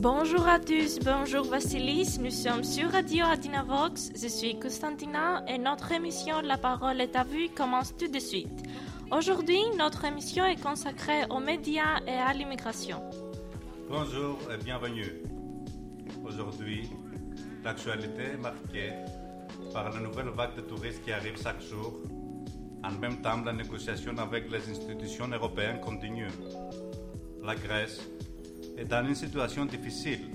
Bonjour à tous, bonjour Vassilis, nous sommes sur Radio Adinavox, je suis Constantina et notre émission La parole est à vue commence tout de suite. Aujourd'hui, notre émission est consacrée aux médias et à l'immigration. Bonjour et bienvenue. Aujourd'hui, l'actualité est marquée par la nouvelle vague de touristes qui arrive chaque jour. En même temps, la négociation avec les institutions européennes continue. La Grèce est dans une situation difficile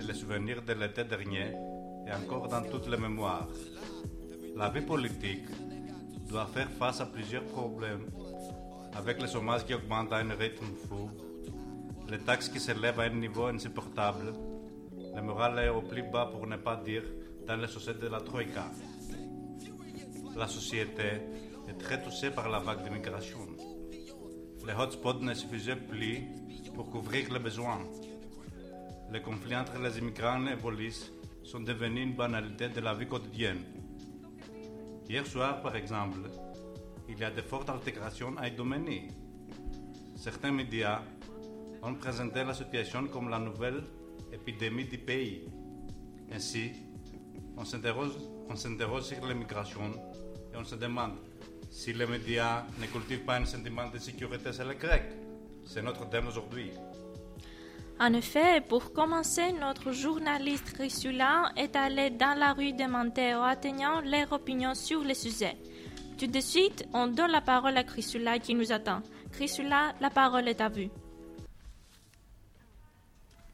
et le souvenir de l'été dernier est encore dans toutes les mémoires. La vie politique doit faire face à plusieurs problèmes, avec le chômage qui augmente à un rythme fou, les taxes qui s'élèvent à un niveau insupportable, le moral est au plus bas pour ne pas dire dans les sociétés de la Troïka. La société est très touchée par la vague d'immigration. Les hotspots ne suffisaient plus pour couvrir les besoins. Les conflits entre les immigrants et les polices sont devenus une banalité de la vie quotidienne. Hier soir, par exemple, il y a de fortes altérations à Idomeni. Certains médias ont présenté la situation comme la nouvelle épidémie du pays. Ainsi, on on s'interroge sur l'immigration et on se demande si les médias ne cultivent pas un sentiment de sécurité chez les Grecs. C'est notre thème aujourd'hui. En effet, pour commencer, notre journaliste Chrysula est allé dans la rue demander aux Athéniens leur opinion sur le sujet. Tout de suite, on donne la parole à Chrysula qui nous attend. Chrysula, la parole est à vous.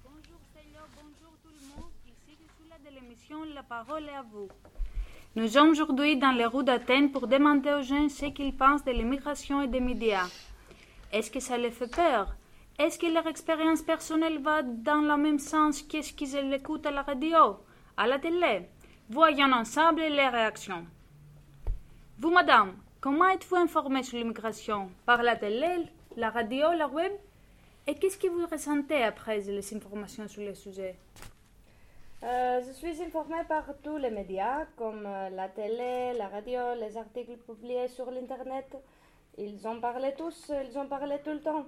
Bonjour Célia, bonjour tout le monde. Ici Chrysula de l'émission La parole est à vous. Nous sommes aujourd'hui dans les rues d'Athènes pour demander aux gens ce qu'ils pensent de l'immigration et des médias. Est-ce que ça les fait peur? Est-ce que leur expérience personnelle va dans le même sens que ce qu'ils écoutent à la radio, à la télé? Voyons ensemble les réactions. Vous, madame, comment êtes-vous informée sur l'immigration? Par la télé, la radio, la web? Et qu'est-ce que vous ressentez après les informations sur le sujet? Euh, je suis informée par tous les médias, comme euh, la télé, la radio, les articles publiés sur l'Internet. Ils en parlaient tous, ils en parlaient tout le temps.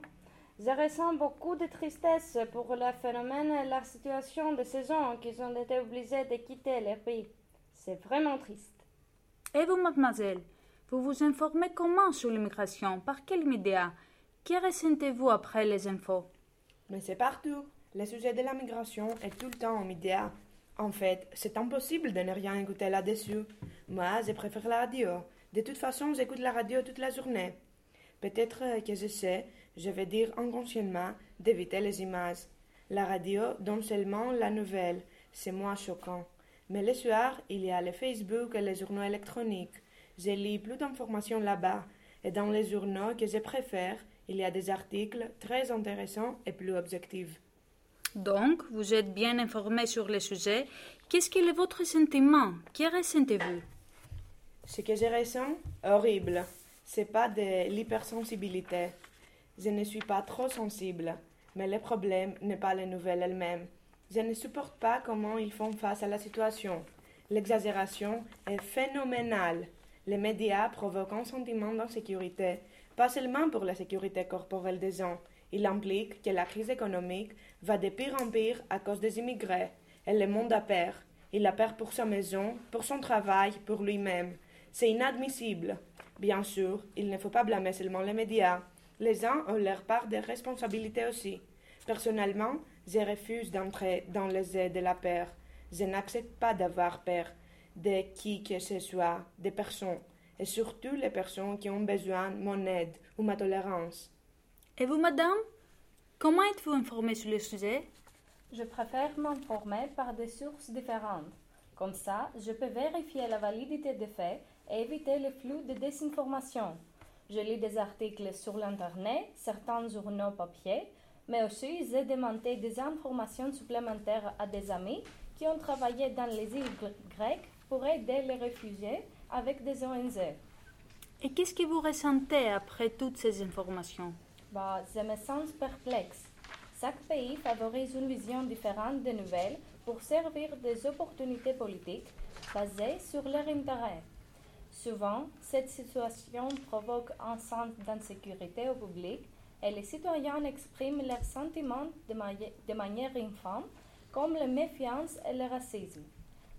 Je ressens beaucoup de tristesse pour le phénomène et la situation de ces gens qui ont été obligés de quitter leur pays. C'est vraiment triste. Et vous, mademoiselle, vous vous informez comment sur l'immigration? Par quels médias? Que ressentez-vous après les infos? Mais c'est partout. Le sujet de la migration est tout le temps aux médias. En fait, c'est impossible de ne rien écouter là-dessus. Moi, je préfère la radio. De toute façon, j'écoute la radio toute la journée. Peut-être que je sais, je vais dire inconsciemment, d'éviter les images. La radio donne seulement la nouvelle. C'est moins choquant. Mais le soir, il y a le Facebook et les journaux électroniques. Je lis plus d'informations là-bas. Et dans les journaux que je préfère, il y a des articles très intéressants et plus objectifs. Donc, vous êtes bien informé sur le sujet. Qu'est-ce qu'il est votre sentiment? Que ressentez-vous? Ce que je ressens, horrible. C'est pas de l'hypersensibilité. Je ne suis pas trop sensible, mais le problème n'est pas les nouvelles elles-mêmes. Je ne supporte pas comment ils font face à la situation. L'exagération est phénoménale. Les médias provoquent un sentiment d'insécurité, pas seulement pour la sécurité corporelle des gens. Il implique que la crise économique va de pire en pire à cause des immigrés. Et le monde a peur. Il a peur pour sa maison, pour son travail, pour lui-même. C'est inadmissible. Bien sûr, il ne faut pas blâmer seulement les médias. Les uns ont leur part de responsabilité aussi. Personnellement, je refuse d'entrer dans les aides de la peur. Je n'accepte pas d'avoir peur de qui que ce soit, des personnes, et surtout les personnes qui ont besoin de mon aide ou ma tolérance. Et vous, madame? Comment êtes-vous informée sur le sujet? Je préfère m'informer par des sources différentes. Comme ça, je peux vérifier la validité des faits et éviter le flux de désinformation. Je lis des articles sur l'Internet, certains journaux papier, mais aussi j'ai demandé des informations supplémentaires à des amis qui ont travaillé dans les îles grecques pour aider les réfugiés avec des ONG. Et qu'est-ce que vous ressentez après toutes ces informations? Bah, Je me sens perplexe. Chaque pays favorise une vision différente des nouvelles pour servir des opportunités politiques basées sur leur intérêt. Souvent, cette situation provoque un sens d'insécurité au public et les citoyens expriment leurs sentiments de manière infâme, comme la méfiance et le racisme.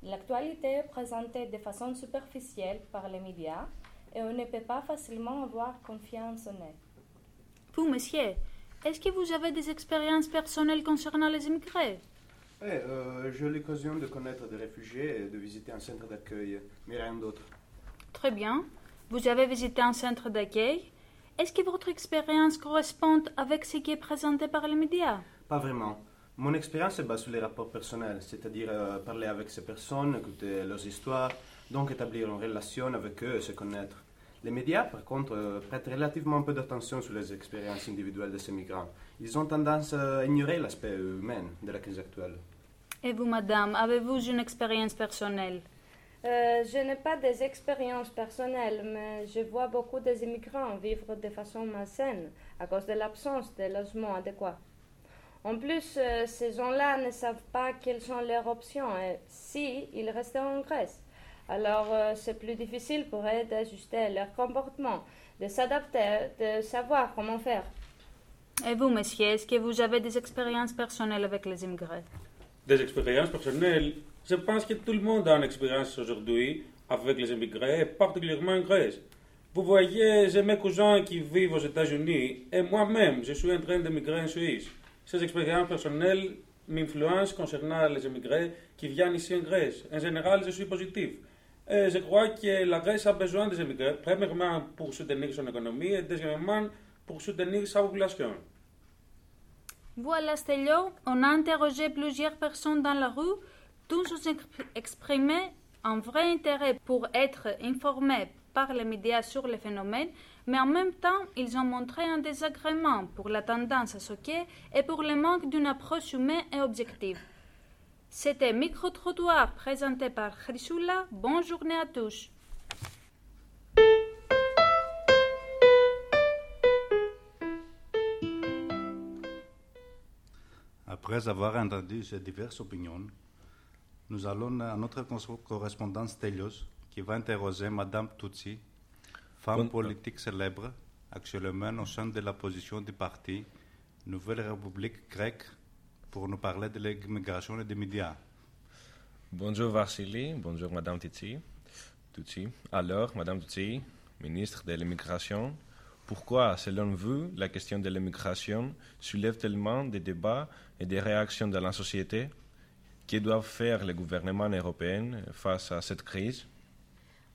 L'actualité est présentée de façon superficielle par les médias et on ne peut pas facilement avoir confiance en elle. Vous, monsieur, est-ce que vous avez des expériences personnelles concernant les immigrés? Oui, euh, j'ai eu l'occasion de connaître des réfugiés et de visiter un centre d'accueil, mais rien d'autre. Très bien. Vous avez visité un centre d'accueil. Est-ce que votre expérience correspond avec ce qui est présenté par les médias? Pas vraiment. Mon expérience est basée sur les rapports personnels, c'est-à-dire euh, parler avec ces personnes, écouter leurs histoires, donc établir une relation avec eux et se connaître. Les médias, par contre, euh, prêtent relativement peu d'attention sur les expériences individuelles de ces migrants. Ils ont tendance à ignorer l'aspect humain de la crise actuelle. Et vous, madame, avez-vous une expérience personnelle? Euh, je n'ai pas des expériences personnelles, mais je vois beaucoup des immigrants vivre de façon malsaine à cause de l'absence de logement adéquat. En plus, euh, ces gens-là ne savent pas quelles sont leurs options et si ils restent en Grèce. Alors, euh, c'est plus difficile pour eux d'ajuster leur comportement, de s'adapter, de savoir comment faire. Et vous, monsieur, est-ce que vous avez des expériences personnelles avec les immigrés? Des expériences personnelles? Je pense que tout le monde a une expérience aujourd'hui avec les immigrés, particulièrement en Grèce. Vous voyez, j'ai mes cousins qui vivent aux États-Unis et moi-même, je suis en train de migrer en Suisse. Ces expériences personnelles m'influencent concernant les immigrés qui viennent ici en Grèce. En général, je suis positif. Et je crois que la Grèce a besoin des immigrés, premièrement pour soutenir son économie et deuxièmement pour soutenir sa population. Voilà, Stelio, on a interrogé plusieurs personnes dans la rue. Tous ont exp- exprimé un vrai intérêt pour être informés par les médias sur le phénomène, mais en même temps, ils ont montré un désagrément pour la tendance à choquer et pour le manque d'une approche humaine et objective. C'était Micro-Trottoir présenté par Chrysoula. Bonne journée à tous. Après avoir entendu ces diverses opinions, nous allons à notre correspondant Stelios qui va interroger Madame Tutsi, femme Bon- politique célèbre, actuellement au sein de la position du parti Nouvelle République grecque, pour nous parler de l'immigration et des médias. Bonjour Varsili, bonjour Madame Tutsi. Tutsi. Alors, Madame Tutsi, ministre de l'immigration, pourquoi, selon vous, la question de l'immigration soulève tellement de débats et de réactions dans la société? Que doivent faire les gouvernements européens face à cette crise?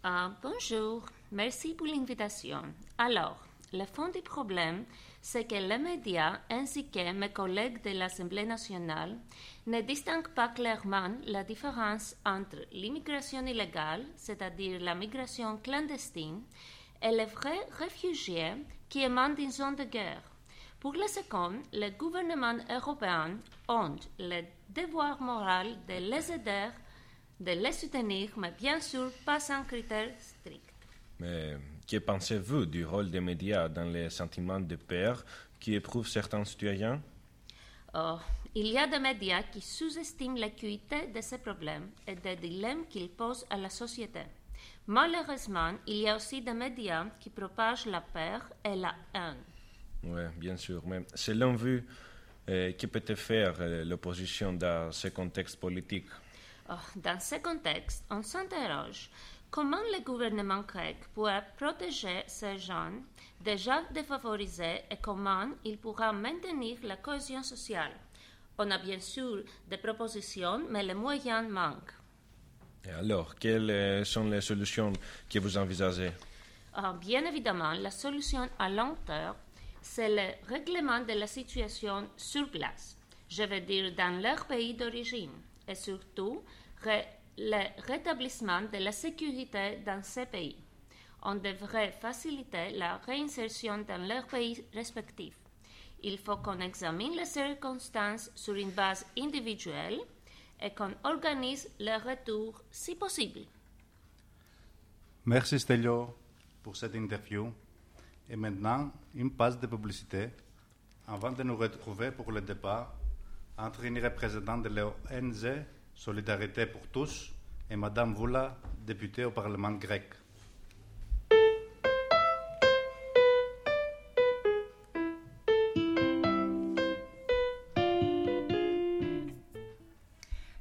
Ah, bonjour, merci pour l'invitation. Alors, le fond du problème, c'est que les médias ainsi que mes collègues de l'Assemblée nationale ne distinguent pas clairement la différence entre l'immigration illégale, c'est-à-dire la migration clandestine, et les vrais réfugiés qui émanent d'une zone de guerre. Pour le second, les gouvernements européens ont le devoir moral de les aider, de les soutenir, mais bien sûr pas sans critères stricts. Que pensez-vous du rôle des médias dans les sentiments de peur qui éprouvent certains citoyens? Oh, il y a des médias qui sous-estiment l'acuité de ces problèmes et des dilemmes qu'ils posent à la société. Malheureusement, il y a aussi des médias qui propagent la peur et la haine. Oui, bien sûr. Mais selon vous, euh, que peut faire euh, l'opposition dans ce contexte politique? Oh, dans ce contexte, on s'interroge comment le gouvernement grec pourra protéger ces jeunes déjà défavorisés et comment il pourra maintenir la cohésion sociale? On a bien sûr des propositions, mais les moyens manquent. Et alors, quelles euh, sont les solutions que vous envisagez? Ah, bien évidemment, la solution à long terme, c'est le règlement de la situation sur place, je veux dire dans leur pays d'origine, et surtout le rétablissement de la sécurité dans ces pays. On devrait faciliter la réinsertion dans leurs pays respectifs. Il faut qu'on examine les circonstances sur une base individuelle et qu'on organise leur retour si possible. Merci Stelio pour cette interview. Et maintenant, une passe de publicité avant de nous retrouver pour le débat entre une représentante de l'ONG Solidarité pour tous et Madame Voula, députée au Parlement grec.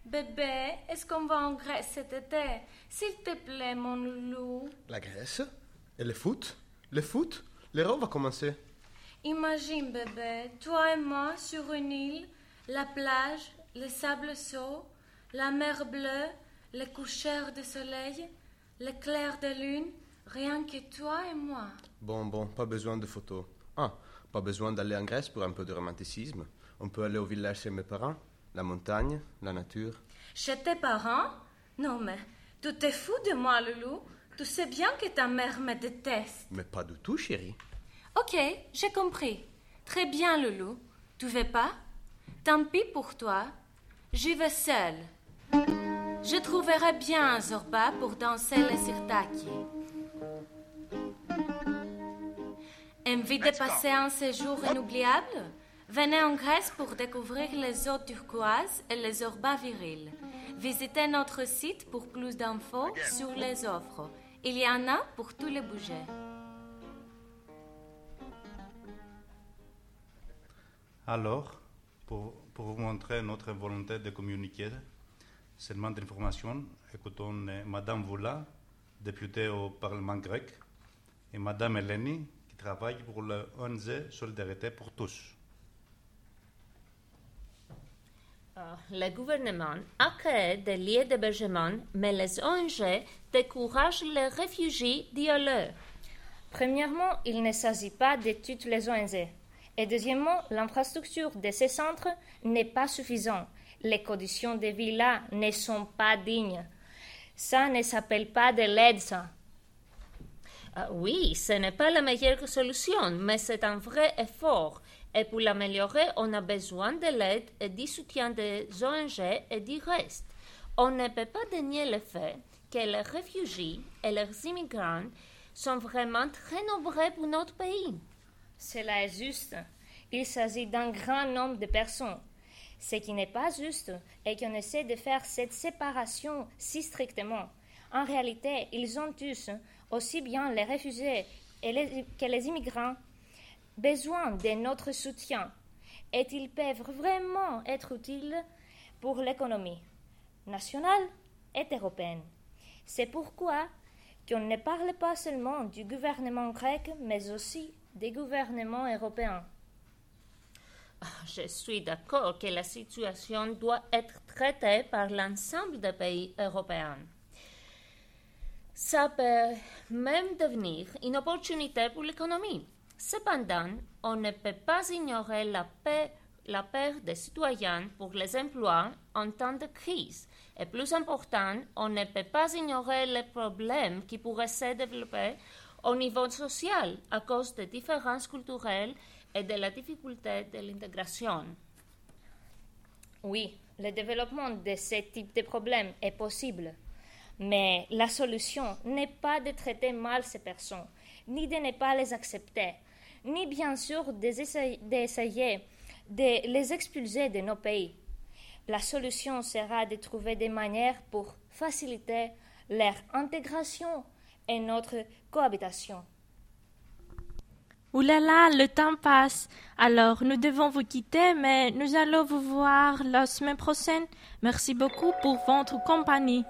Bébé, est-ce qu'on va en Grèce cet été? S'il te plaît, mon loulou. La Grèce? Et le foot? Le foot? L'Euro va commencer. Imagine, bébé, toi et moi sur une île, la plage, le sable saut, la mer bleue, le coucher de soleil, le clair de lune, rien que toi et moi. Bon, bon, pas besoin de photos. Ah, pas besoin d'aller en Grèce pour un peu de romanticisme. On peut aller au village chez mes parents, la montagne, la nature. Chez tes parents? Non, mais tu t'es fou de moi, loulou. Tu sais bien que ta mère me déteste. Mais pas du tout, chérie. Ok, j'ai compris. Très bien, loulou. Tu veux pas? Tant pis pour toi. J'y vais seule. Je trouverai bien un Zorba pour danser le sirtaki. Envie de passer un séjour inoubliable? Venez en Grèce pour découvrir les eaux turquoises et les Zorbas virils. Visitez notre site pour plus d'infos sur les offres. Il y en a pour tous les budgets. Alors, pour, pour vous montrer notre volonté de communiquer seulement d'informations, écoutons euh, Madame Voula, députée au Parlement grec, et Madame Eleni, qui travaille pour le ONG Solidarité pour tous. Le gouvernement a créé des lieux d'hébergement, mais les ONG découragent les réfugiés d'y aller. Premièrement, il ne s'agit pas de toutes les ONG. Et deuxièmement, l'infrastructure de ces centres n'est pas suffisante. Les conditions de vie là ne sont pas dignes. Ça ne s'appelle pas de l'aide, ça. Ah oui, ce n'est pas la meilleure solution, mais c'est un vrai effort. Et pour l'améliorer, on a besoin de l'aide et du soutien des ONG et du reste. On ne peut pas dénier le fait que les réfugiés et les immigrants sont vraiment très nombreux pour notre pays. Cela est juste. Il s'agit d'un grand nombre de personnes. Ce qui n'est pas juste est qu'on essaie de faire cette séparation si strictement. En réalité, ils ont tous, aussi bien les réfugiés que les immigrants, besoin de notre soutien et ils peuvent vraiment être utiles pour l'économie nationale et européenne. C'est pourquoi qu'on ne parle pas seulement du gouvernement grec, mais aussi des gouvernements européens. Ah, je suis d'accord que la situation doit être traitée par l'ensemble des pays européens. Ça peut même devenir une opportunité pour l'économie. Cependant, on ne peut pas ignorer la, la perte des citoyens pour les emplois en temps de crise. Et plus important, on ne peut pas ignorer les problèmes qui pourraient se développer au niveau social à cause des différences culturelles et de la difficulté de l'intégration. Oui, le développement de ce type de problèmes est possible, mais la solution n'est pas de traiter mal ces personnes, ni de ne pas les accepter, ni bien sûr d'essayer de les expulser de nos pays. La solution sera de trouver des manières pour faciliter leur intégration et notre cohabitation. Ouh là là, le temps passe. Alors, nous devons vous quitter, mais nous allons vous voir la semaine prochaine. Merci beaucoup pour votre compagnie.